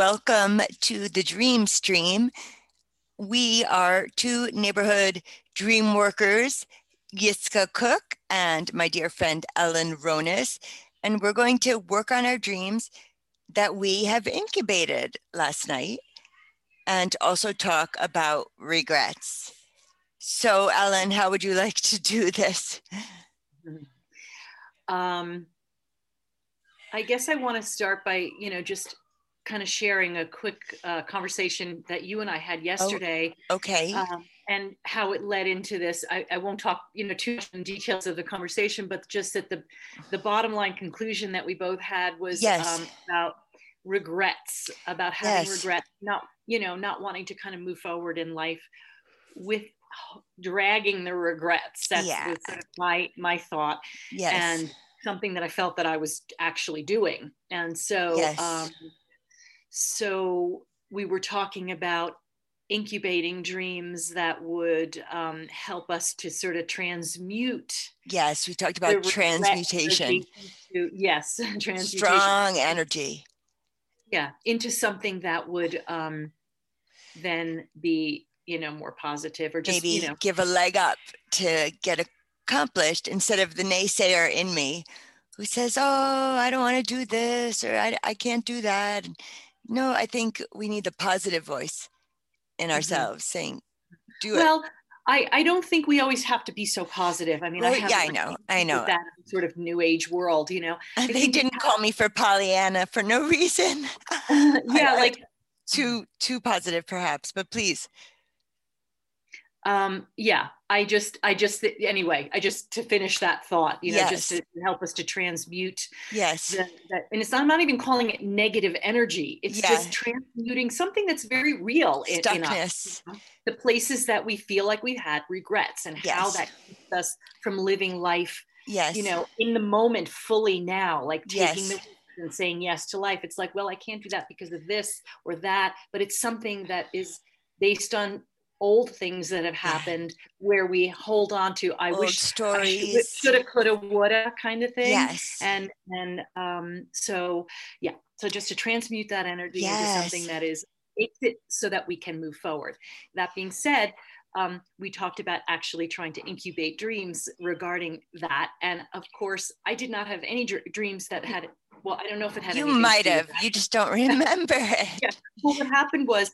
Welcome to the Dream Stream. We are two neighborhood dream workers, Yiskah Koock and my dear friend Ellen Ronis, and we're going to work on our dreams that we have incubated last night and also talk about regrets. So, Ellen, how would you like to do this? Um, I guess I want to start by, you know, just kind of sharing a quick uh, conversation that you and I had yesterday. Oh, okay. Um, and how it led into this. I, I, won't talk, you know, too much in details of the conversation, but just that the the bottom line conclusion that we both had was yes. um, about regrets, about having yes. regret, not you know, not wanting to kind of move forward in life with dragging the regrets. That's yeah. sort of my my thought. Yes. And something that I felt that I was actually doing. And so, yes. um, so we were talking about incubating dreams that would um, help us to sort of transmute. Yes, we talked about transmutation. To, yes, transmutation. Strong energy. Yeah, into something that would um, then be, you know, more positive or just, maybe you know, give a leg up to get accomplished instead of the naysayer in me who says, "Oh, I don't want to do this or I, I can't do that." No, I think we need the positive voice in mm-hmm. ourselves mm-hmm. saying, "Do well, it." Well, I, I don't think we always have to be so positive. I mean, well, I yeah, I know, I know that sort of new age world, you know. they didn't call me for Pollyanna for no reason. yeah, like too too positive, perhaps, but please um yeah i just i just anyway i just to finish that thought you know yes. just to help us to transmute yes the, the, and it's not, i'm not even calling it negative energy it's yeah. just transmuting something that's very real in, in us the places that we feel like we've had regrets and yes. how that keeps us from living life yes you know in the moment fully now like taking yes. the and saying yes to life it's like well i can't do that because of this or that but it's something that is based on old things that have happened where we hold on to i old wish stories. shoulda coulda woulda kind of thing. Yes. And and um so yeah. So just to transmute that energy yes. into something that is makes it so that we can move forward. That being said um, we talked about actually trying to incubate dreams regarding that. And of course i did not have any dr- dreams that had well i don't know if it had you might have. you just don't remember it. Yeah well, what happened was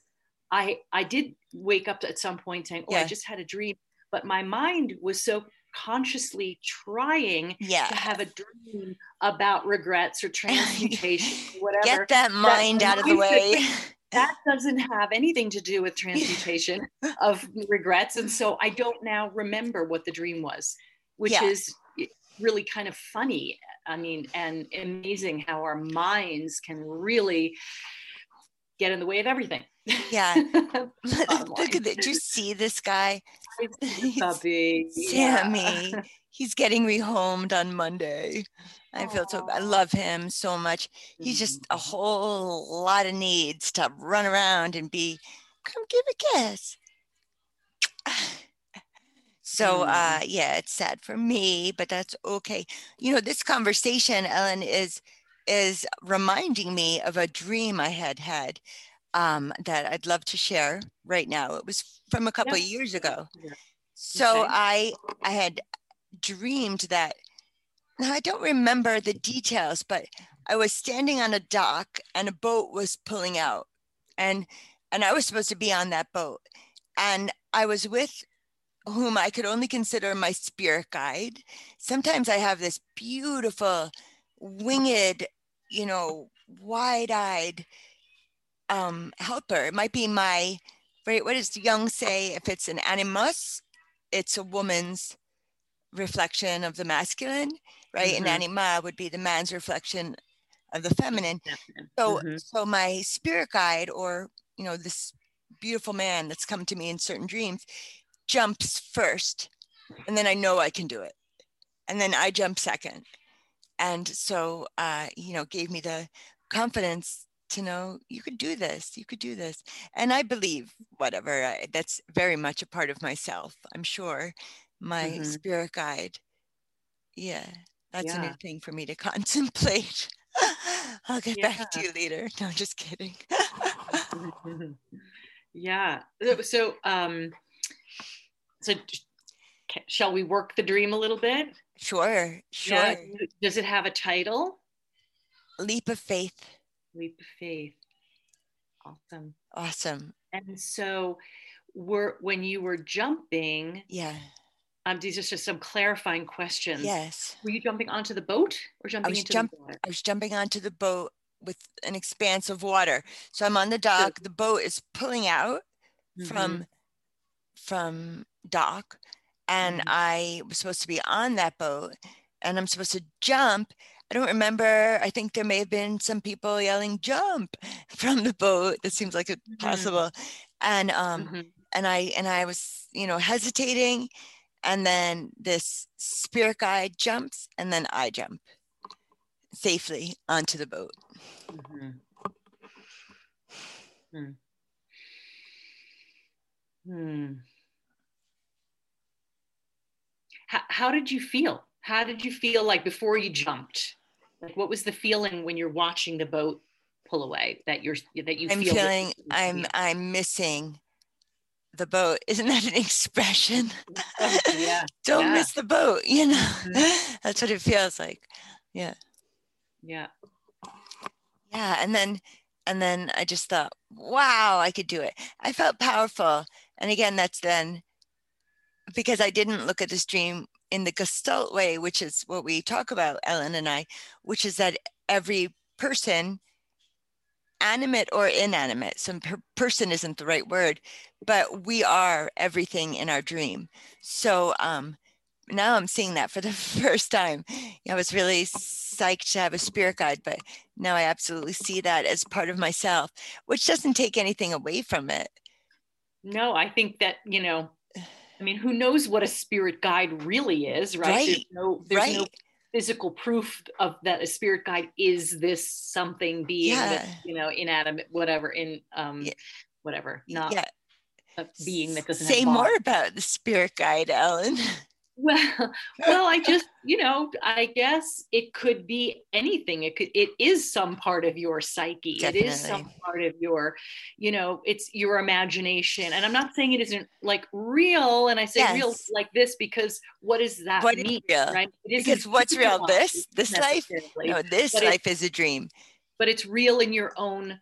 I I did wake up at some point saying, "Oh, Yeah. I just had a dream," but my mind was so consciously trying yeah to have a dream about regrets or transmutation, whatever. get that mind my out of the way That doesn't have anything to do with transmutation of regrets, and so I don't now remember what the dream was, which Yeah. is really kind of funny. I mean, and amazing how our minds can really get in the way of everything. Yeah. Look at it do you see this guy? Sammy. Yeah. he's getting rehomed on monday. I feel so i love him so much. He's just a Mhm. whole lot of needs to run around and be come give a kiss. So uh yeah it's sad for me but that's okay. You know this conversation ellen is is reminding me of a dream i had had um that i'd love to share right now it was from a couple Yeah. of years ago Yeah. so Okay. i i had dreamed that now i don't remember the details but i was standing on a dock and a boat was pulling out and and i was supposed to be on that boat and i was with whom i could only consider my spirit guide sometimes i have this beautiful winged you know wide-eyed um helper. It might be my right what does Jung say? If it's an animus it's a woman's reflection of the masculine right? Mhm. and anima would be the man's reflection of the feminine. So Mhm. so my spirit guide or you know this beautiful man that's come to me in certain dreams jumps first and then i know i can do it and then i jump second. And so uh you know gave me the confidence to know you could do this you could do this and i believe whatever I, that's very much a part of myself i'm sure my Mhm. spirit guide yeah that's a new thing for me to contemplate I'll get Yeah. back to you later. No, just kidding. yeah. So- So, um, so shall we work the dream a little bit? sure, sure. Yeah. Does it have a title? Leap of faith. Leap of faith. Awesome. Awesome. And so, were when you were jumping, Yeah. um, these are just some clarifying questions. Yes. Were you jumping onto the boat or jumping was into jump- the water? I was jumping onto the boat with an expanse of water. So I'm on the dock. The boat is pulling out Mhm. from from dock and Mhm. I was supposed to be on that boat and I'm supposed to jump. I don't remember. I think there may have been some people yelling jump from the boat. That seems like it's Mhm. possible. And um Mhm. and I and I was, you know, hesitating and then this spirit guide jumps and then I jump safely onto the boat. Mhm. Hmm. Hmm. How, how did you feel? How did you feel like before you jumped? Like what was the feeling when you're watching the boat pull away that you're that you I'm feel feeling you need to I'm feel? I'm missing the boat. Isn't that an expression? Yeah, Don't yeah. miss the boat, you know. Mhm. That's what it feels like. yeah. Yeah, Yeah. and then and then I just thought, wow, I could do it. I felt powerful. And again, that's then because I didn't look at the dream in the gestalt way, which is what we talk about, Ellen and I, which is that every person, animate or inanimate, some per- person isn't the right word, but we are everything in our dream. So um, now I'm seeing that for the first time. I was really psyched to have a spirit guide, but now I absolutely see that as part of myself, which doesn't take anything away from it. No, I think that, you know, I mean, who knows what a spirit guide really is, right? There's Right, no there's no physical proof of that a spirit guide is this something being that, you know, inanimate, whatever, in um Yeah. whatever, not yeah. a being that doesn't Say more about the spirit guide, Ellen. Well, well, I just, you know, I guess it could be anything. It could, it is some part of your psyche. Definitely. It is some part of your, you know, it's your imagination. And I'm not saying it isn't like real. And I say real like this because what does that What mean? real? Right? It Because what's real? This, this life? No, this but life is a dream. but it's real in your own,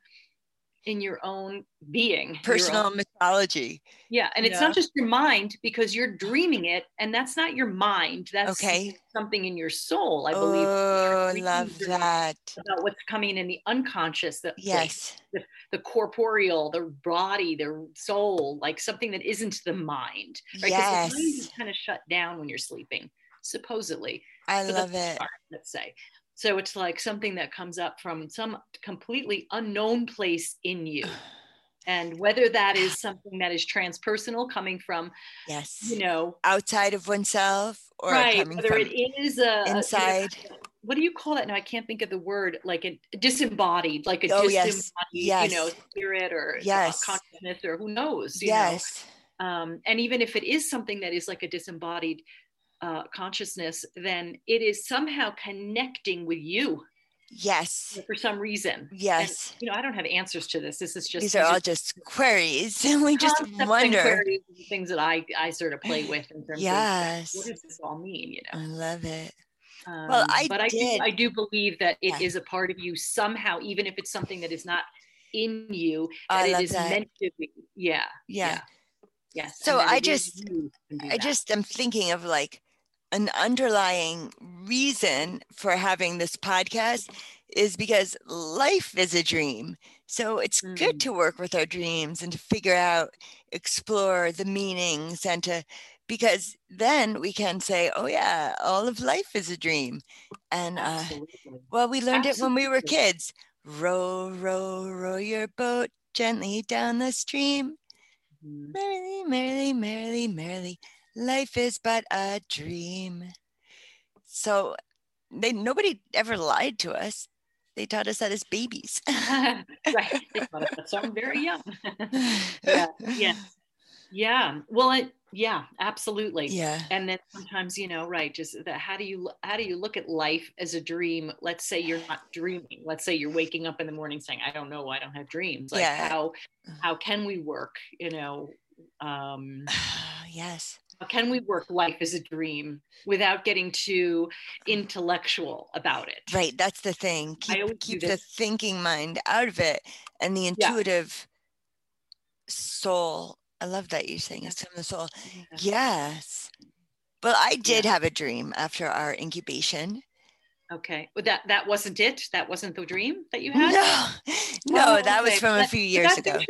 in your own being. Personal own- mythology. yeah, and it's Yeah. not just your mind because you're dreaming it, and that's not your mind. That's Okay. something in your soul, I believe. Oh, love that. About what's coming in the unconscious, the Yes. the corporeal, the body, the soul, like something that isn't the mind. Right? 'Cause the mind is kind of shut down when you're sleeping, supposedly. I for the love it. part, let's say. So it's like something that comes up from some completely unknown place in you. And whether that is something that is transpersonal coming from, Yes. you know, Outside of oneself or right, coming whether it is a, a- inside. what do you call that now? I can't think of the word, like a disembodied, like a Oh, yes. disembodied, you know, Yes. spirit or Yes. consciousness or who knows, you know? Yes. um, and even if it is something that is like a disembodied uh, consciousness then it is somehow connecting with you Yes. for some reason Yes. and, you know i don't have answers to this this is just These are all just queries. And we just wonder. things that i i sort of play with in terms Yes. of what does this all mean you know I love it. um, Well, I but i do i do believe that it is Yeah. a part of you somehow even if it's something that is not in you that it that. meant to be yeah Yeah. yes So I just- you can do I just am thinking of like an underlying reason for having this podcast is because life is a dream. So it's good Mm. to work with our dreams and to figure out, explore the meanings and to because then we can say, oh yeah, all of life is a dream. And uh, well, we learned it when we were kids. Row, row, row your boat gently down the stream. Mhm. Merrily, merrily, merrily, merrily, life is but a dream. So they nobody ever lied to us. They taught us that as babies. right. They thought of that song very young. yeah. Yeah. Yeah. Well, it, yeah absolutely yeah and then sometimes you know right just that how do you how do you look at life as a dream let's say you're not dreaming let's say you're waking up in the morning saying i don't know i don't have dreams like Yeah. how how can we work you know um yes can we work life as a dream without getting too intellectual about it? Right that's the thing. Keep, keep the thinking mind out of it and the intuitive soul. I love that you're saying it's from the soul. Yeah. yes. Well i did have a dream after our incubation. Okay. Well, that that wasn't it? That wasn't the dream that you had? No. No Oh, that was okay. from a few years ago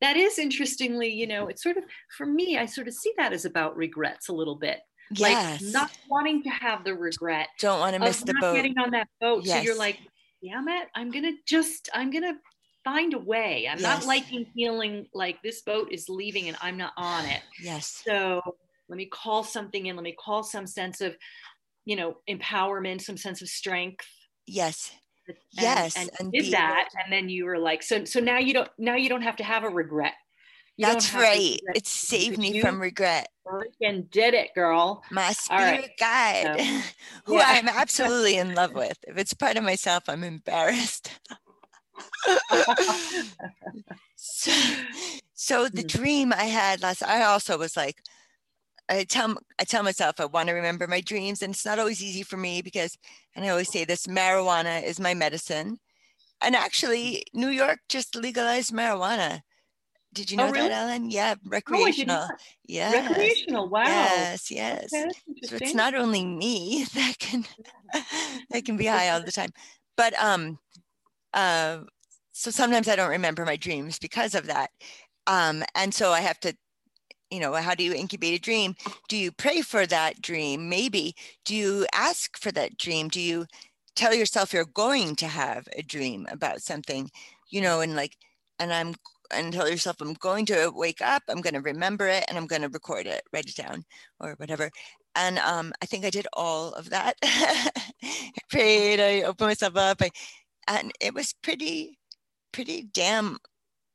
that is interestingly, you know, it's sort of for me, I sort of see that as about regrets a little bit. yes Like not wanting to have the regret don't want to miss the boat getting on that boat. So you're like, damn it, I'm gonna just, I'm gonna find a way. I'm not liking feeling like this boat is leaving and I'm not on it. yes So let me call something in. Let me call some sense of, you know, empowerment, some sense of strength. yes and- Yes, and, and did that, and then you were like, so so now you don't now you don't have to have a regret. You that's right it saved me from regret Freaking did it, girl. my spirit right. guide So, who yeah. i'm absolutely in love with if it's part of myself i'm embarrassed so, so the Mm. dream I had last, I also was like, I tell I tell myself I want to remember my dreams, and it's not always easy for me because, and I always say this: marijuana is my medicine. And actually, New York just legalized marijuana. Did you Oh, know really? that, Ellen? Yeah, Oh, recreational. yes. Recreational. Wow. Yes, yes. Okay, So it's not only me that can that can be high all the time, but um, uh, so sometimes I don't remember my dreams because of that, um, and so I have to, you know, how do you incubate a dream? Do you pray for that dream? Maybe. Do you ask for that dream? Do you tell yourself you're going to have a dream about something, you know, and like, and I'm and tell yourself I'm going to wake up, I'm going to remember it, and I'm going to record it, write it down, or whatever. And um, I think I did all of that. I prayed, I opened myself up, I, and it was pretty, pretty damn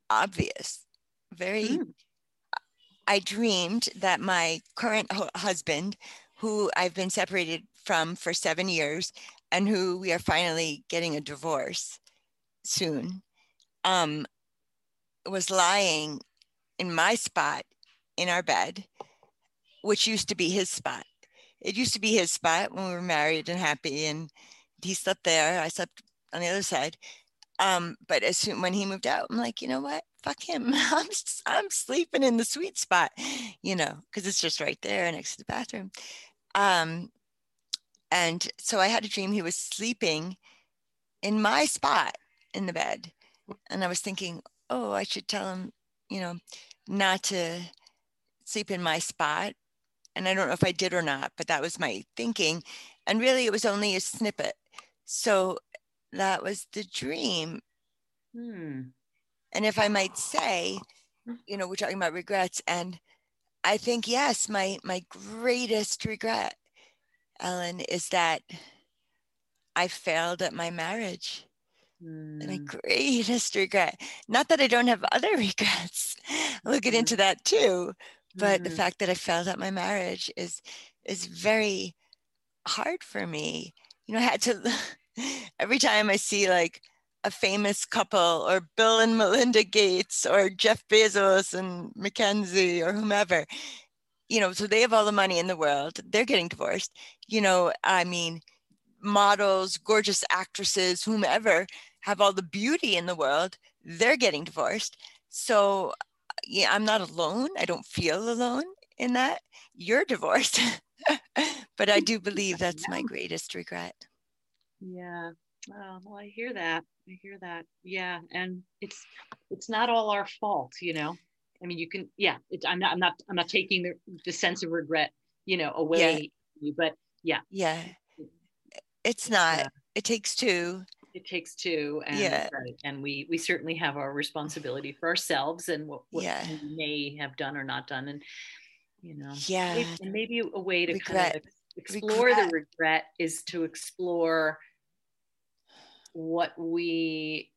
obvious. Very. Mm. I dreamed that my current hu- husband, who I've been separated from for seven years, and who we are finally getting a divorce soon, um, was lying in my spot in our bed, which used to be his spot. It used to be his spot when we were married and happy, and he slept there. I slept on the other side. Um, but as soon when he moved out, I'm like, you know what? Fuck him. I'm I'm sleeping in the sweet spot, you know, because it's just right there next to the bathroom. Um, and so I had a dream he was sleeping in my spot in the bed, and I was thinking, oh, I should tell him, you know, not to sleep in my spot. And I don't know if I did or not, but that was my thinking. And really, it was only a snippet. So that was the dream. Hmm. And if I might say, you know, we're talking about regrets, and I think yes, my my greatest regret, Ellen, is that I failed at my marriage. My Hmm. greatest regret. Not that I don't have other regrets. We'll get into that too. But the Mhm. fact that I failed at my marriage is is very hard for me. You know, I had to every time I see like a famous couple or Bill and Melinda Gates or Jeff Bezos and Mackenzie or whomever, you know, so they have all the money in the world. They're getting divorced. You know, I mean, models, gorgeous actresses, whomever have all the beauty in the world. They're getting divorced. So, yeah, I'm not alone. I don't feel alone in that. You're divorced. but I do believe that's my greatest regret. Yeah. Oh, well, I hear that. I hear that. Yeah, and it's it's not all our fault, you know. I mean, you can. Yeah, it, I'm not. I'm not. I'm not taking the, the sense of regret, you know, away. from You, but Yeah. Yeah. It's not. Yeah. It takes two. it takes two, and Yeah. right, and we we certainly have our responsibility for ourselves and what, what Yeah. we may have done or not done, and you know, Yeah. maybe, and maybe a way to Regret. kind of explore Regret. the regret is to explore what we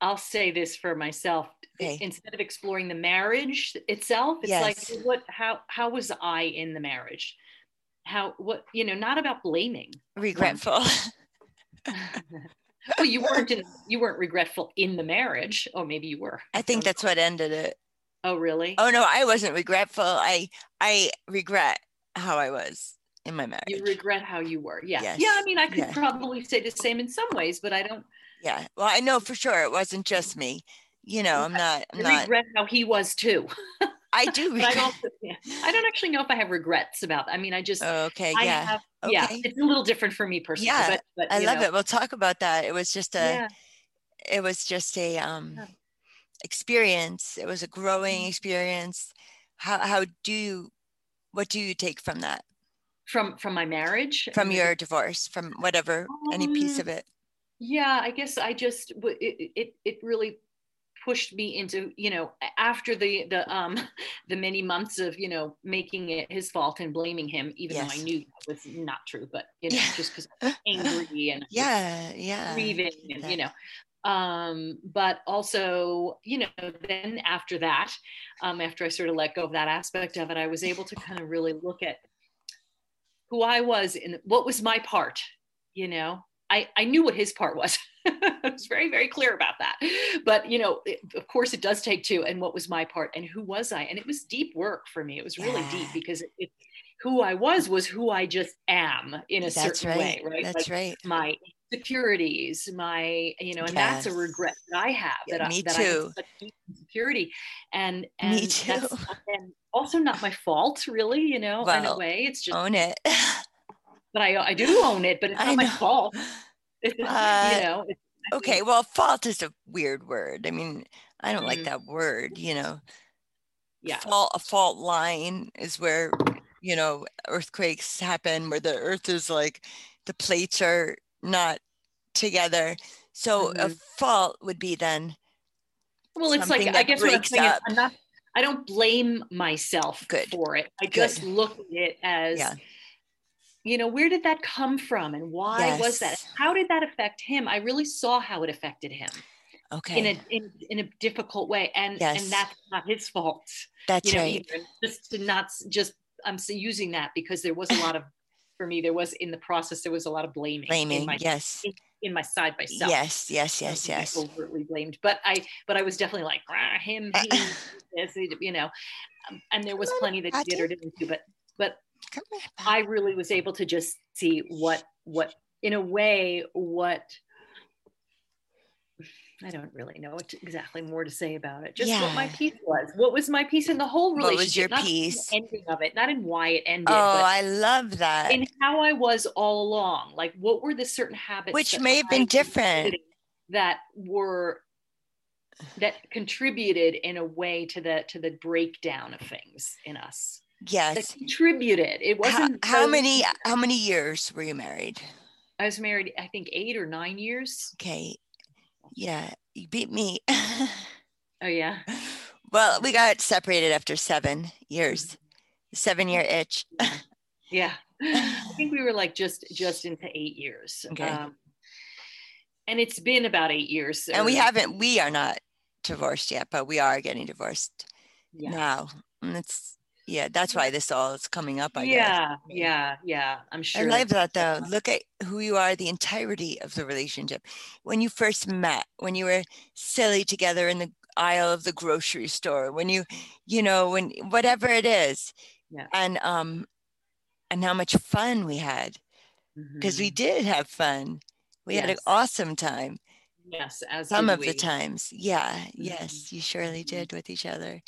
I'll say this for myself. Okay. Instead of exploring the marriage itself, it's Yes. like what how how was I in the marriage? How what you know, not about blaming. regretful. well, you weren't in, you weren't regretful in the marriage. Oh, maybe you were. I think that's what ended it. Oh, really? Oh no, I wasn't regretful. I I regret how I was in my marriage. you regret how you were. Yeah. Yes. Yeah. I mean, I could Yeah. probably say the same in some ways, but I don't yeah. Well, I know for sure it wasn't just me. You know, I'm not. I'm I not. regret how he was too. I do But I regret. also, yeah, I don't actually know if I have regrets about. I mean, I just, Okay. I Yeah. have, yeah, it's a little different for me personally. Yeah, but, but I love know, it. We'll talk about that. It was just a. Yeah. It was just a um experience. It was a growing Mhm. experience. How how do you? What do you take from that? From from my marriage. From your divorce? From whatever any piece Um, of it? yeah i guess i just it, it it really pushed me into you know after the the um the many months of you know making it his fault and blaming him even though i knew that was not true but you know Yeah. just because angry and Yeah. Yeah. grieving and that. you know um but also you know then after that um after i sort of let go of that aspect of it i was able to kind of really look at who i was and what was my part you know i i knew what his part was i was very very clear about that but you know it, of course it does take two and what was my part and who was i and it was deep work for me it was really deep because it, it who i was was who i just am in a That's certain right. way right That's Like, right. my insecurities, my you know, and that's a regret that I have. Yeah, that me I, that I have too. such deep insecurity, and and Me that's too. and also not my fault, really. You know, in a way, it's just. Own it. But I I do own it, but it's not my fault. It's, Uh, you know. It's, okay. Well, fault is a weird word. I mean, I don't like Mhm. that word. You know, Yeah. fault a fault line is where you know earthquakes happen where the earth is like the plates are not together so a Mhm. fault would be then Well, it's like I guess what I'm saying is. I'm not. I don't blame myself Good. for it. I Good. just look at it as, Yeah. you know, where did that come from and why was that? How did that affect him? I really saw how it affected him. okay in a in, in a difficult way and Yes. and that's not his fault that's you know right either. Just to not just i'm using that because there was a lot of for me there was in the process there was a lot of blaming, blaming in my yes in my side by self yes yes yes yes. overtly blamed but i but i was definitely like "Rah, him he this, you know. Um, and there was plenty that he did or didn't do but but I really was able to just see what what in a way what I don't really know what to- exactly more to say about it. Just what my piece was. What was my piece in the whole relationship? What was your not piece? The ending of it, not in why it ended, oh i love that in how I was all along. Like what were the certain habits which may have been I different that were that contributed in a way to the to the breakdown of things in us. Yes, that contributed. It wasn't how those- many how many years were you married I was married, I think, eight or nine years. okay yeah you beat me Oh yeah, well we got separated after seven years seven year itch yeah. I think we were like just just into eight years. Okay. Um, and it's been about eight years. and we haven't we are not divorced yet but we are getting divorced Yeah. now and it's yeah that's why this all is coming up i guess yeah, yeah, yeah. I'm sure I love that though. Look at who you are, the entirety of the relationship. When you first met, when you were silly together in the aisle of the grocery store, when you, you know, when whatever it is. Yeah. And um and how much fun we had. Because we Mhm. did have fun. We had an awesome time. yes, as Some of the times. Yeah. Yes, Mhm. you surely Mhm. did with each other.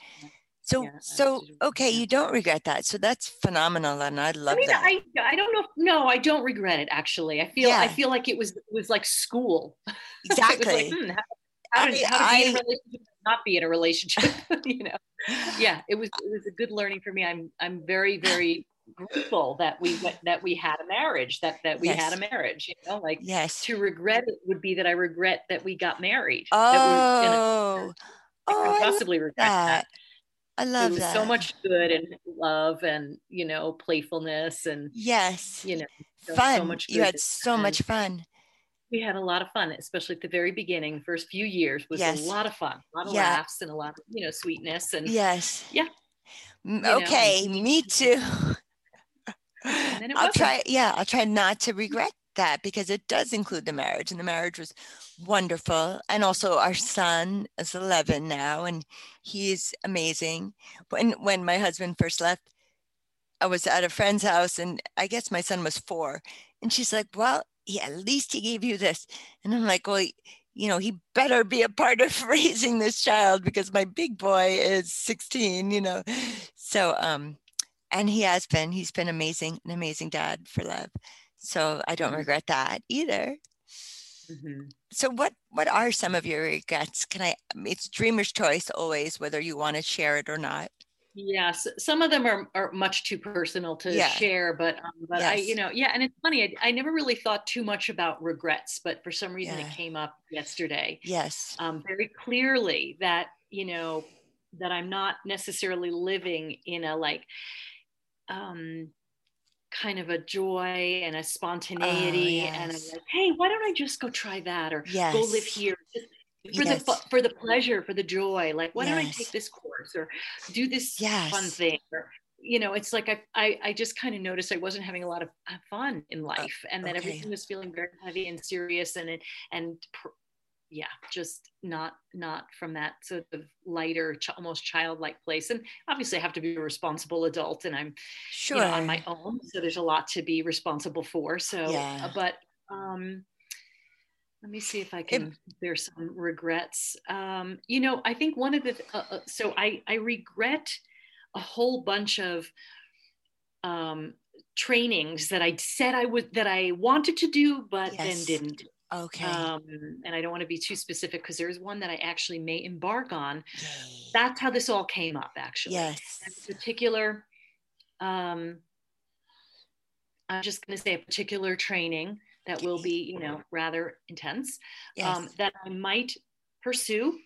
Yeah. So Yeah, so okay, you don't regret that. So that's phenomenal and I love I mean, that. I I don't know. No, I don't regret it. Actually, I feel I feel like it was it was like school. Exactly. like, hmm, how, how, to, I- how to be in a I- relationship, and not be in a relationship. you know. yeah it was it was a good learning for me i'm i'm very very grateful that we that we had a marriage that that we had a marriage you know like Yes. to regret it would be that i regret that we got married that we're gonna- Oh, I oh, love possibly regret that, that. I it love was that. so much good and love and you know playfulness and Yes, you know so- so fun. much you had so and- much fun. we had a lot of fun, especially at the very beginning. First few years was Yes. a lot of fun, a lot of Yeah. laughs and a lot of you know sweetness and Yes. Yeah. M- know, Okay, me too. And then it I'll wasn't. try. Yeah, I'll try not to regret that because it does include the marriage, and the marriage was wonderful. And also, our son is 11 now, and he's amazing. When when my husband first left, I was at a friend's house, and I guess my son was four, and she's like, "Well, he, at least he gave you this," and I'm like, "Well." You know, he better be a part of raising this child because my big boy is 16, you know. So, um, and he has been he's been amazing an amazing dad for lev so i don't Mhm. regret that either Mhm. so what what are some of your regrets can i it's dreamer's choice always whether you want to share it or not Yes, some of them are, are much too personal to Yeah. share, but um, but I, you know, yeah, and it's funny. I, I never really thought too much about regrets, but for some reason Yeah. it came up yesterday yes um, very clearly that you know that I'm not necessarily living in a like um, kind of a joy and a spontaneity, and I'm Oh, yes. like, hey, why don't I just go try that or yes go live here for Yes. the for the pleasure for the joy like why don't i take this course or do this fun thing or you know it's like i i, I just kind of noticed i wasn't having a lot of uh, fun in life and that okay. everything was feeling very heavy and serious and and pr- yeah just not not from that sort of lighter ch- almost childlike place. And obviously i have to be a responsible adult and i'm sure you know on my own so there's a lot to be responsible for. So Yeah. uh, but um let me see if i can there's some regrets. Um you know i think one of the uh, uh, so i i regret a whole bunch of um trainings that i said i would that i wanted to do but then didn't okay. Um and i don't want to be too specific because there's one that i actually may embark on. That's how this all came up actually. Yes. a particular um i'm just going to say a particular training that will be you know rather intense yes. um, that i might pursue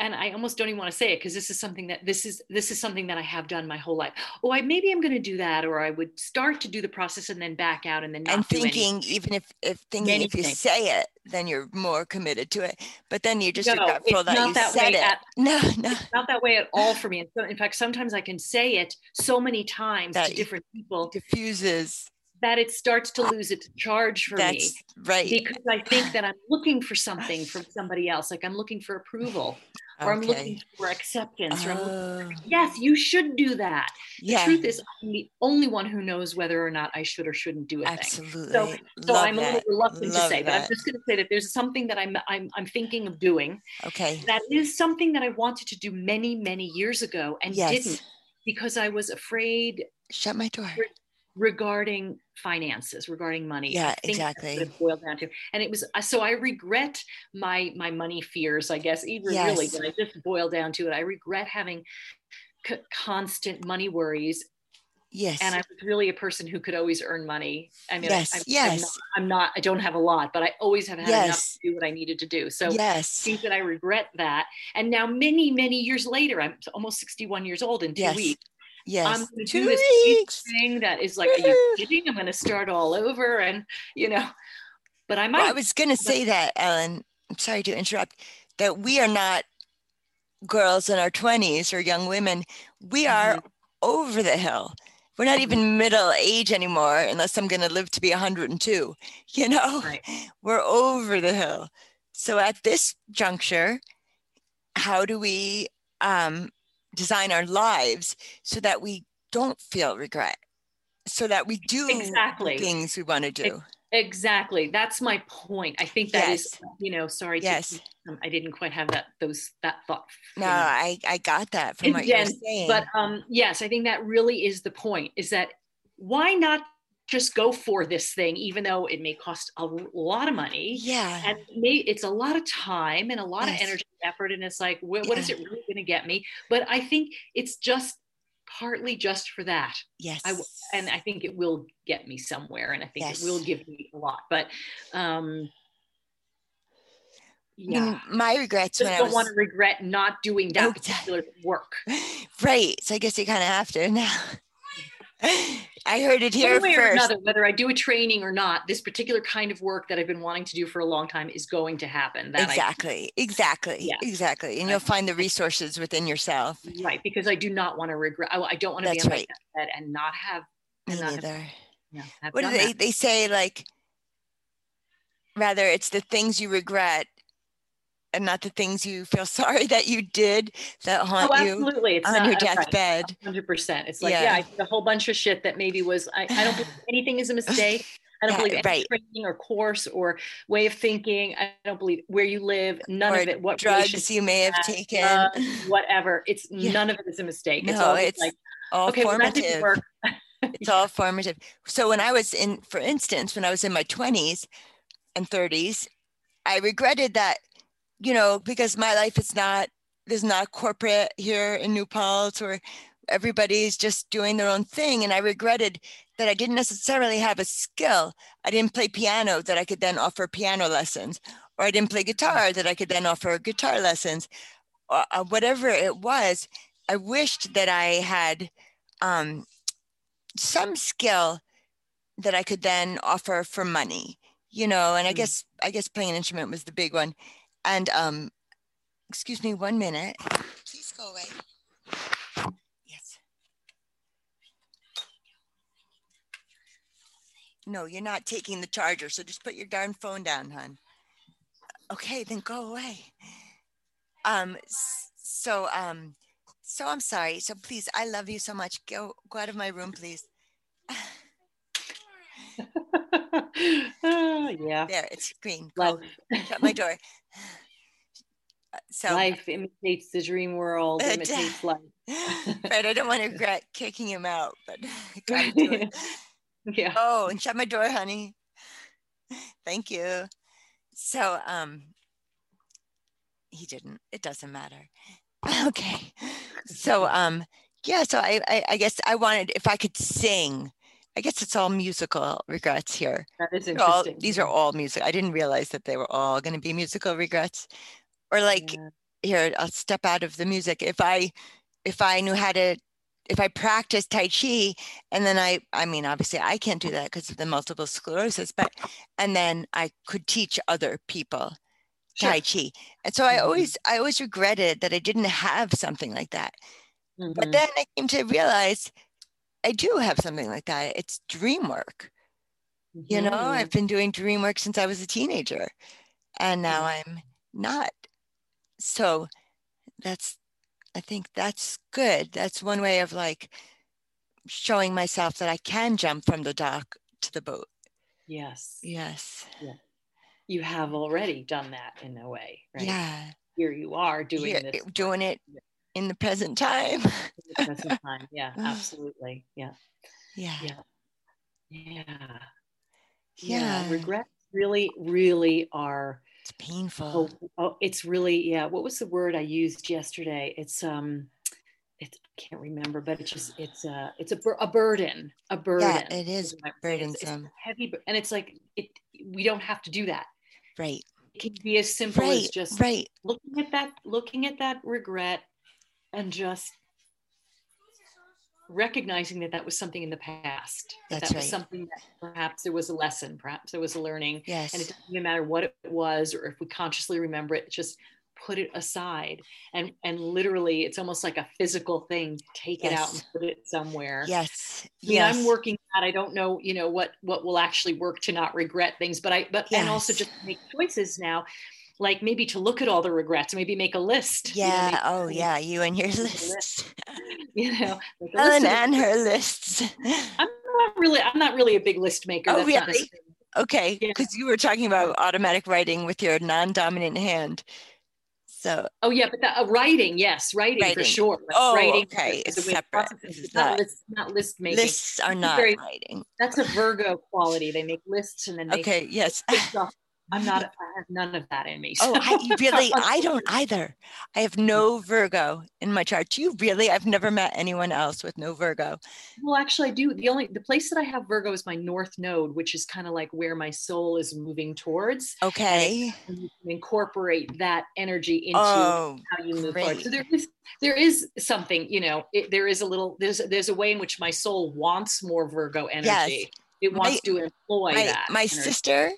and i almost don't even want to say it because this is something that this is this is something that i have done my whole life. Oh i maybe i'm going to do that or i would start to do the process and then back out and then not and thinking even if if thinking if you say it then you're more committed to it but then you're just No, regretful that not you that said way it. at- no no. not that way at all for me and so, in fact sometimes i can say it so many times That to different people diffuses. that it starts to lose its charge for me right. because I think that I'm looking for something from somebody else. Like I'm looking for approval or I'm looking for acceptance. Or I'm looking, Oh, yes, you should do that. The truth is, I'm the only one who knows whether or not I should or shouldn't do a thing. absolutely. So Love I'm a little that. reluctant to Love say, but I'm just going to say that there's something that I'm, I'm I'm thinking of doing Okay. that is something that I wanted to do many many years ago and Yes. didn't because I was afraid Shut my door. Regarding finances regarding money Yeah, I think that's exactly. it boiled down to and it was so i regret my my money fears i guess even really Yes. when i just boil down to it i regret having c- constant money worries Yes. and i was really a person who could always earn money i mean Yes, I, I'm, yes. I'm, not, I'm not i don't have a lot but i always have had enough to do what i needed to do so yes. think that I regret that. And now, many, many years later, I'm almost 61 years old in two Yes. weeks. Yes. I'm going to do this weeks. thing that is like, are you kidding? I'm going to start all over, and you know, but I might. Well, I was going to say that, Ellen. I'm sorry to interrupt. That we are not girls in our 20s or young women. We are Mhm. over the hill. We're not even middle age anymore, unless I'm going to live to be 102. You know, Right. we're over the hill. So at this juncture, how do we um, design our lives so that we don't feel regret, so that we do Exactly. things we want to do? Exactly. That's my point. I think that is, Yes. you know, sorry. to- um, I didn't quite have that those that thought. No, I, I got that from what you were Again, saying. but um, yes, I think that really is the point. Is that why not just go for this thing, even though it may cost a lot of money. yeah, and may, it's a lot of time and a lot Yes. of energy and effort and it's like wh- what is Yeah. it really going to get me but i think it's just partly just for that yes, I and i think it will get me somewhere and i think Yes. it will give me a lot but um I yeah mean, my regrets just I don't was want to regret not doing that Oh, particular work right. So I guess you kind of have to now. I heard it here One way or first. another, whether I do a training or not, this particular kind of work that I've been wanting to do for a long time is going to happen. That I- Exactly, exactly, Yeah. exactly. And you'll find the resources within yourself. right, because I do not want to regret. I, I don't want to be That's on my right. deathbed and not have. Me And not have, yeah, What do they, that. they say? Like, rather, it's the things you regret and not the things you feel sorry that you did that haunt Oh, you absolutely. It's on not, your uh, right. deathbed. Hundred percent. It's like, Yeah. yeah. I did a whole bunch of shit that maybe was. I, I don't believe anything is a mistake. I don't Yeah, believe right. training or course or way of thinking. I don't believe where you live. None Or of it. What Drugs you may have had, taken. drugs, whatever. It's Yeah. none of it is a mistake. it's No, all it's like, all okay, well, formative. work. it's all formative. So when I was in, for instance, when I was in my 20s and 30s, I regretted that, you know, because my life is not, there's not corporate here in New Paltz or everybody's just doing their own thing. And I regretted that I didn't necessarily have a skill. I didn't play piano that I could then offer piano lessons, or I didn't play guitar that I could then offer guitar lessons, or uh, whatever it was. I wished that I had um, some skill that I could then offer for money, you know, and I Mm. guess I guess playing an instrument was the big one. And um excuse me one minute. Please go away. Yes. No, you're not taking the charger, so just put your darn phone down, hon. Okay, then go away. Um so um so I'm sorry. So please, I love you so much. Go go out of my room, please. Ah, yeah. There, it's green. Go. Shut my door. Uh, So, life imitates the dream world. Uh, Imitates life. right, I don't want to regret kicking him out, but I gotta do it. yeah. Oh, and shut my door, honey. Thank you. So, um, he didn't. It doesn't matter. Okay. So, um, yeah. So I, I, I guess I wanted if I could sing. I guess it's all musical regrets here. That is They're all- interesting. these are all music. I didn't realize that they were all going to be musical regrets. Or like Yeah. here, I'll step out of the music. If I if I knew how to if I practiced Tai Chi and then I I mean obviously I can't do that because of the multiple sclerosis, but and then I could teach other people Tai Chi. And so I Mhm. always I always regretted that I didn't have something like that. But Mhm. then I came to realize I do have something like that. It's dream work. You know, Mhm. I've been doing dream work since I was a teenager and now Mm. I'm not. So that's, I think that's good. That's one way of like showing myself that I can jump from the dock to the boat. yes. Yes. You have already done that in a way, right? Yeah. Here you are doing Here- this. doing it Yeah. In the present time. in the present time. Yeah, absolutely. Yeah. Yeah. Yeah. Yeah. Yeah. Regrets really, really are It's painful. oh, oh it's really yeah what was the word i used yesterday it's um it's i can't remember but it's just it's a, it's a, a burden a burden Yeah, it is I'm. It's- it's burdensome. heavy and it's like it we don't have to do that Right. it can be as simple as just Right. looking at that looking at that regret and just recognizing that that was something in the past that That's that was right. something that perhaps there was a lesson perhaps there was a learning Yes. and it doesn't even matter what it was or if we consciously remember it just put it aside and and literally it's almost like a physical thing take it out and put it somewhere yes. Yes. I'm working at. I don't know, you know, what what will actually work to not regret things, but I but and also just make choices now, like maybe to look at all the regrets, maybe make a list. you know, Yeah. Oh, yeah. You and your make a list. You know, a list and her lists. I'm not really. I'm not really a big list maker. Oh, That's really? Okay. Yeah. Because you were talking about automatic writing with your non dominant hand. So, Oh yeah, but that, uh, writing, yes, writing, for sure. Oh, writing okay, is it's of separate. It's not not- list, not list making. lists are not very- writing. That's a Virgo quality. They make lists and then they Okay. Yes. I'm not. I have none of that in me. So. Oh, I, really? I don't either. I have no Virgo in my chart. Do you really? I've never met anyone else with no Virgo. Well, actually, I do. The only the place that I have Virgo is my North Node, which is kind of like where my soul is moving towards. Okay. incorporate that energy into oh, how you move great. forward. So there is there is something. You know, it, there is a little. There's there's a way in which my soul wants more Virgo energy. Yes. It wants my, to employ my, that. My energy. sister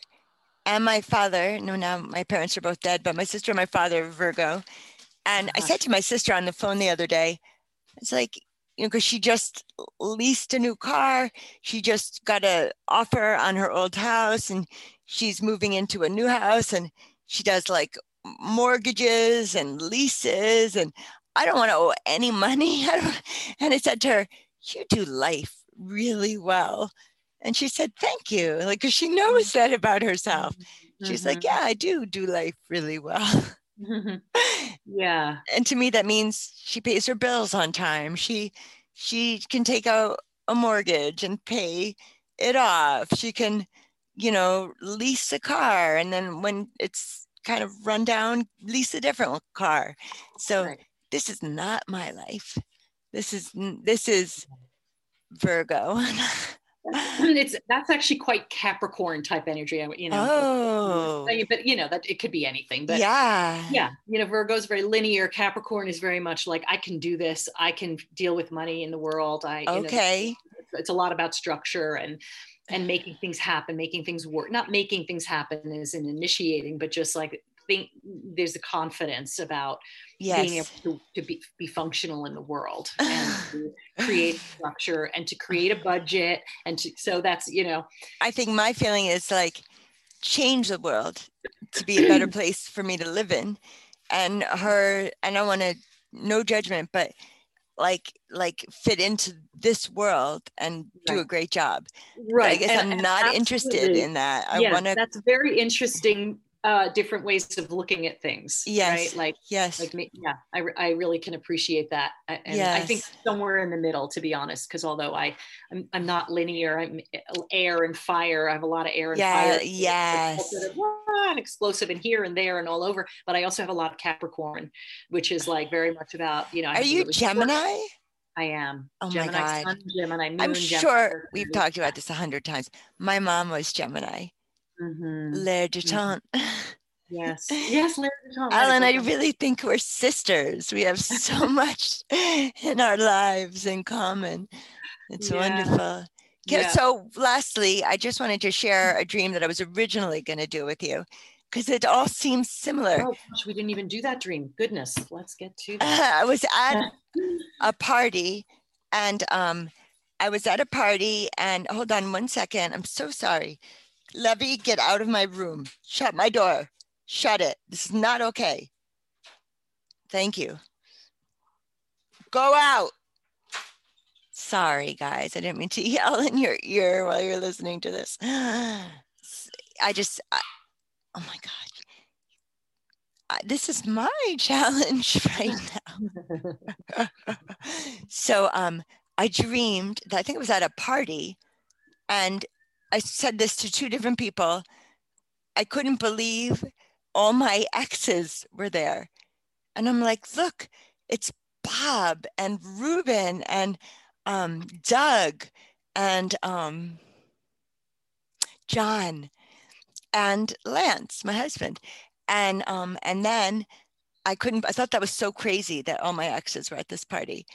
and my father, no, now my parents are both dead, but my sister and my father are Virgo. And I said to my sister on the phone the other day, it's like, you know, because she just leased a new car. She just got an offer on her old house and she's moving into a new house and she does like mortgages and leases. And I don't want to owe any money. and I said to her, You do life really well. And she said, Thank you. Like, because she knows that about herself. She's mm-hmm. like, Yeah, I do do life really well. yeah. And to me, that means she pays her bills on time. She she can take out a mortgage and pay it off. She can, you know, lease a car and then when it's kind of run down, lease a different car. So right. this is not my life. This is this is Virgo. it's that's actually quite Capricorn type energy, uh, you know. Oh, but you know that it could be anything. But yeah, yeah, you know, Virgo is very linear. Capricorn is very much like I can do this. I can deal with money in the world. I okay. Know, it's a lot about structure and and making things happen, making things work. Not making things happen is in initiating, but just like think there's a confidence about yes. being able to, to be, be functional in the world and to create structure and to create a budget and to so that's you know i think my feeling is like change the world to be a better place for me to live in and her and i want to no judgment but like like fit into this world and right. do a great job right i guess and, i'm not absolutely. interested in that i want to that's very interesting uh, different ways of looking at things. Yes. Right. Like, yes. Like, me, yeah, I, I really can appreciate that. And yes. I think somewhere in the middle, to be honest, because although I, I'm, I'm not linear, I'm air and fire. I have a lot of air and yeah, fire. Yes. And explosive and here and there and all over. But I also have a lot of Capricorn, which is like very much about, you know, are you Gemini? I am. Oh Gemini my God. Sun, Gemini moon, I'm sure we've talked about this a hundred times. My mom was Gemini. Mm-hmm. L'air du temps. Yes. Yes, L'air du temps. Ellen, I really think we're sisters. We have so much in our lives in common. It's yeah. wonderful. Yeah. So, lastly, I just wanted to share a dream that I was originally going to do with you because it all seems similar. Oh, gosh, we didn't even do that dream. Goodness, let's get to that. I was at a party and um, I was at a party, and hold on one second. I'm so sorry. Levy, get out of my room. Shut my door. Shut it. This is not okay. Thank you. Go out. Sorry, guys. I didn't mean to yell in your ear while you're listening to this. I just, I, oh my God. I, this is my challenge right now. so um, I dreamed that I think it was at a party and I said this to two different people. I couldn't believe all my exes were there. And I'm like, look, it's Bob and Ruben and um, Doug and um, John and Lance, my husband. And um, and then I couldn't, I thought that was so crazy that all my exes were at this party.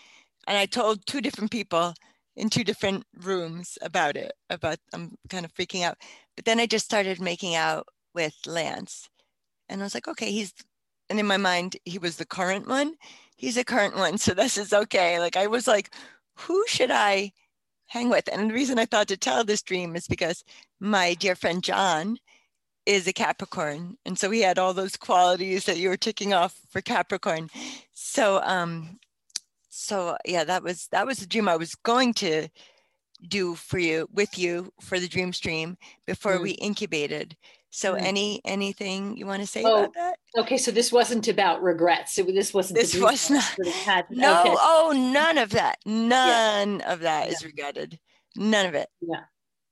And I told two different people in two different rooms about it about i'm kind of freaking out. But then i just started making out with lance and i was like okay he's and in my mind he was the current one. He's a current one so this is okay. Like i was like who should i hang with? And the reason i thought to tell this dream is because my dear friend john is a capricorn and so he had all those qualities that you were ticking off for capricorn. So um so yeah that was that was the dream i was going to do for you with you for the dream stream before mm. we incubated so mm. any anything you want to say oh, about that okay so this wasn't about regrets so this wasn't this was not had, no okay. oh none of that none yeah. of that yeah. is regretted none of it yeah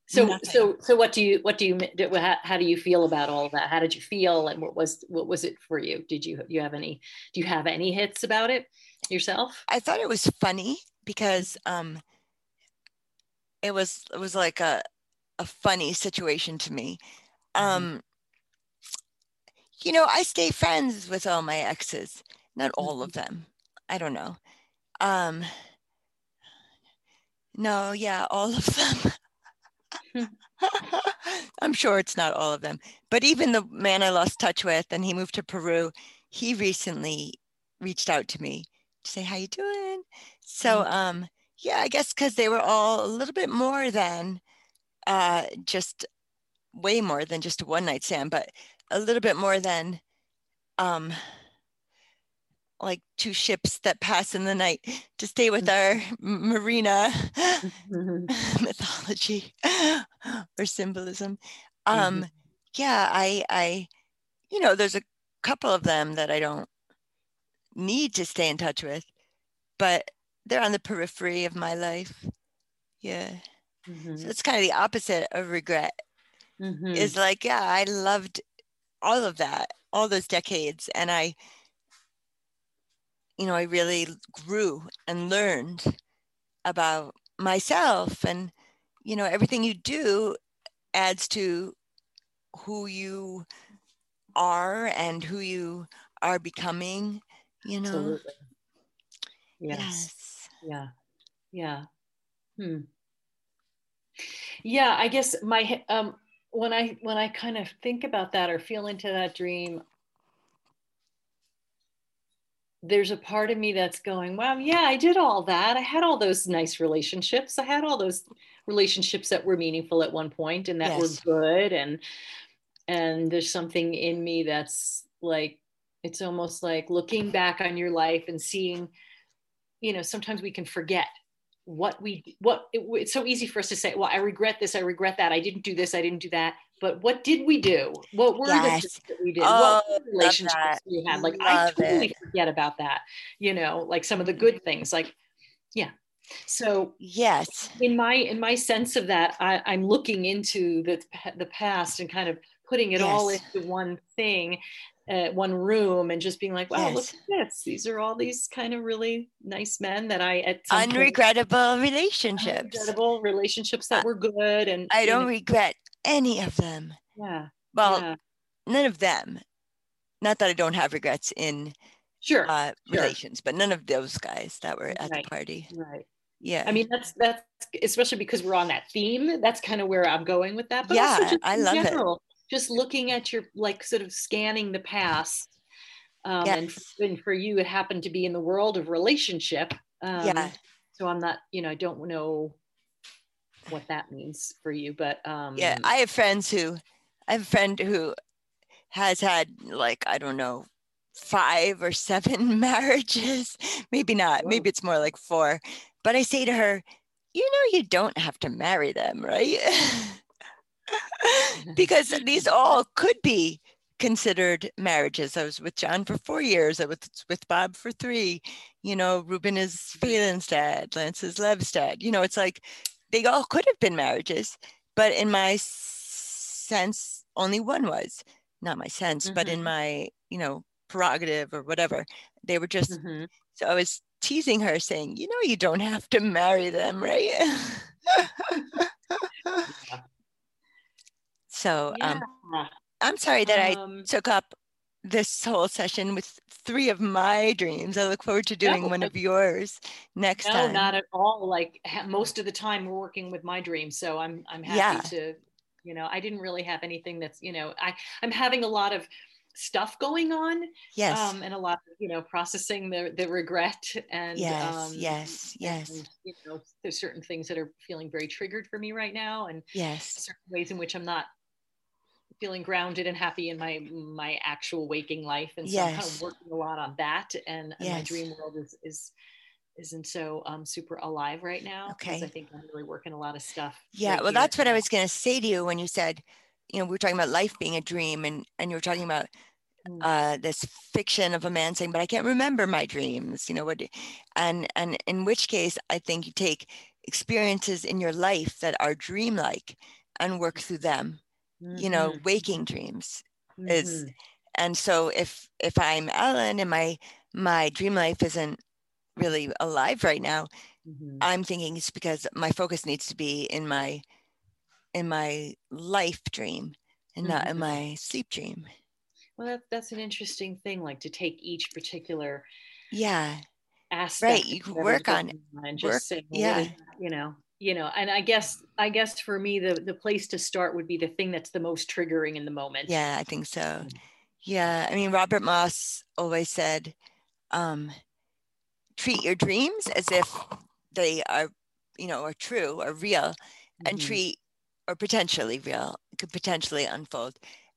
so Nothing. so so what do you what do you how, how do you feel about all that how did you feel and what was what was it for you did you you have any do you have any hits about it yourself I thought it was funny because um, it was it was like a a funny situation to me. Mhm. Um, you know, I stay friends with all my exes, not all of them. I don't know. Um, no, yeah, all of them. I'm sure it's not all of them, but even the man I lost touch with and he moved to Peru, he recently reached out to me say, how you doing? So, Mhm. um, yeah, I guess because they were all a little bit more than uh, just way more than just a one night stand, but a little bit more than um, like two ships that pass in the night to stay with our m- marina Mhm. mythology or symbolism. Um, yeah, I, I, you know, there's a couple of them that I don't need to stay in touch with, but they're on the periphery of my life. Yeah. Mhm. So it's kind of the opposite of regret. Mhm. Is like, yeah, I loved all of that, all those decades. And I, you know, I really grew and learned about myself and, you know, everything you do adds to who you are and who you are becoming, you know. Absolutely. Yes. Yes. Yeah. Yeah. Hmm. Yeah, I guess my um when I when I kind of think about that or feel into that dream, there's a part of me that's going, wow, yeah, I did all that. I had all those nice relationships. I had all those relationships that were meaningful at one point and that Yes. were good. And and there's something in me that's like, it's almost like looking back on your life and seeing, you know, sometimes we can forget what we what it, it's so easy for us to say well i regret this i regret that i didn't do this i didn't do that. But what did we do? What were the things that we did? Oh, what relationships that. we had? Like i totally it. forget about that you know like some of the good things like yeah. So Yes. in my in my sense of that I, i'm looking into the the past and kind of putting it all into one thing uh, one room and just being like wow look at this these are all these kind of really nice men that i at some point- Unregrettable relationships. unregrettable relationships that were good and I don't know, regret any of them. yeah Well, yeah. none of them. Not that I don't have regrets in sure uh, Sure. relations, but none of those guys that were at Right. the party. right Yeah. i mean that's that's especially because we're on that theme that's kind of where i'm going with that but Yeah, just I love it. Just looking at your like sort of scanning the past um, and, Yes. and for you it happened to be in the world of relationship um, Yeah. so i'm not you know i don't know what that means for you but um yeah. I have friends who, I have a friend who has had like, I don't know, five or seven marriages. Maybe not. Whoa. Maybe it's more like four. But I say to her, you know, you don't have to marry them, right? because these all could be considered marriages. I was with John for four years. I was with Bob for three. You know, Ruben is Phelan's dad, Lance is Lev's dad. You know, it's like they all could have been marriages, but in my sense, only one was. Not my sense, but in Mhm. my, you know, prerogative or whatever. They were just, Mhm. so I was teasing her saying, you know, you don't have to marry them, right? Yeah. so um, I'm sorry that I Um, took up this whole session with three of my dreams. I look forward to doing No, one of yours next no, time. not at all. Like most of the time, we're working with my dreams, so I'm I'm happy Yeah. to, you know, I didn't really have anything that's, you know, I I'm having a lot of stuff going on, yes, um, and a lot of you know processing the the regret and yes, um, yes, yes, and, you know, there's certain things that are feeling very triggered for me right now, and yes, certain ways in which I'm not feeling grounded and happy in my my actual waking life and so i'm kind of working a lot on that and, and my dream world is is isn't so um super alive right now because Okay. i think i'm really working a lot of stuff yeah. right well, here that's what I was going to say to you when you said, you know, we were talking about life being a dream, and and you were talking about Mm. uh, this fiction of a man saying, "But I can't remember my dreams." You know what? And and in which case, I think you take experiences in your life that are dreamlike, and work through them. Mm-hmm. You know, mm-hmm. waking dreams mm-hmm. is and so if if I'm Ellen and my my dream life isn't really alive right now, mm-hmm. I'm thinking it's because my focus needs to be in my in my life dream and not in my sleep dream. Well, that, that's an interesting thing, like to take each particular yeah aspect. Right, you can work on and just work, say, well, yeah, you know, you know, and I guess I guess for me the the place to start would be the thing that's the most triggering in the moment. Yeah, I think so. Mm. Yeah, I mean Robert Moss always said, um, treat your dreams as if they are, you know, are true or real, mm-hmm. and treat or potentially real could potentially unfold,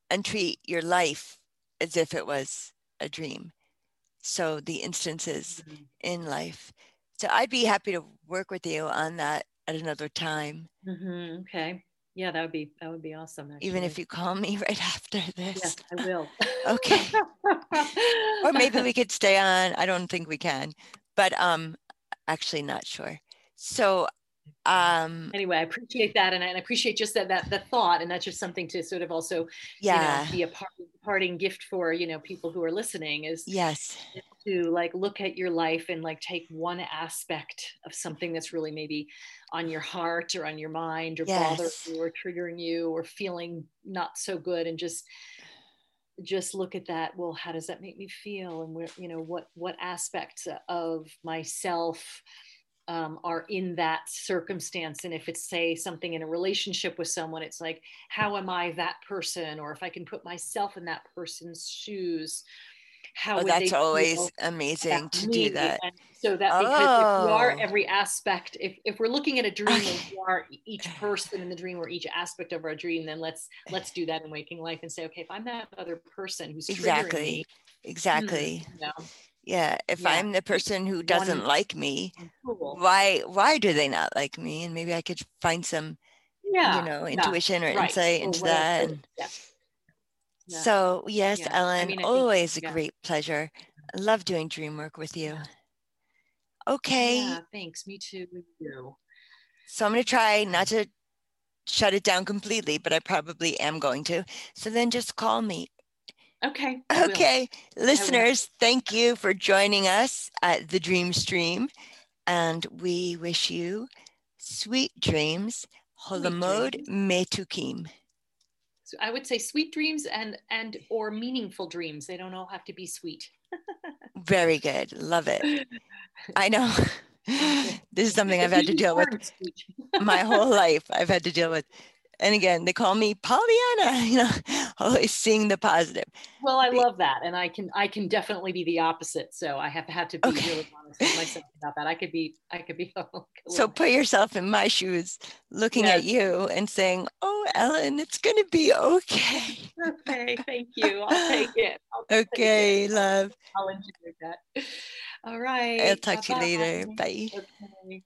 and treat your life as if it was a dream. So the instances mm-hmm. in life. So I'd be happy to work with you on that at another time. Mm-hmm. Okay. Yeah, that would be that would be awesome. Actually. Even if you call me right after this. Yes, I will. okay. or maybe we could stay on. I don't think we can, but um, actually not sure. So um anyway i appreciate that and i appreciate just that that the thought and that's just something to sort of also yeah you know, be a part, parting gift for you know people who are listening is yes to like look at your life and like take one aspect of something that's really maybe on your heart or on your mind or yes. bothering you or triggering you or feeling not so good and just just look at that well how does that make me feel and where you know what what aspects of myself um, are in that circumstance. And if it's, say, something in a relationship with someone, it's like, how am I that person? Or if I can put myself in that person's shoes, how oh, that's always amazing to me? do that. And so that because oh. if we are oh. every aspect, if, if we're looking at a dream and we are each person in the dream or each aspect of our dream, then let's let's do that in waking life and say, okay, if I'm that other person who's exactly, me, exactly. Hmm, you know, yeah if yeah. i'm the person who doesn't One, like me cool. why why do they not like me and maybe i could find some yeah you know intuition yeah. or right. insight into that and, yeah. So yes ellen I mean, always think, a great pleasure. I love doing dream work with you. Okay. Yeah thanks. Me too. So i'm going to try not to shut it down completely but i probably am going to. So then just call me. Okay. Okay. Listeners, thank you for joining us at the Dream Stream. And we wish you sweet dreams. Chalomot Metukim. I would say sweet dreams and and or meaningful dreams. They don't all have to be sweet. Very good. Love it. I know. this is something I've had to deal with my whole life. I've had to deal with and again, they call me Pollyanna, you know, always seeing the positive. Well, I love that. And I can, I can definitely be the opposite. So I have to have to be okay. really honest with myself about that. I could be, I could be. so put yourself in my shoes, looking yes. at you and saying, oh, Ellen, it's going to be okay. Okay. Thank you. I'll take it. I'll okay. Take it. Love. I'll enjoy that. All right. I'll talk Bye-bye. to you later. Bye. Okay.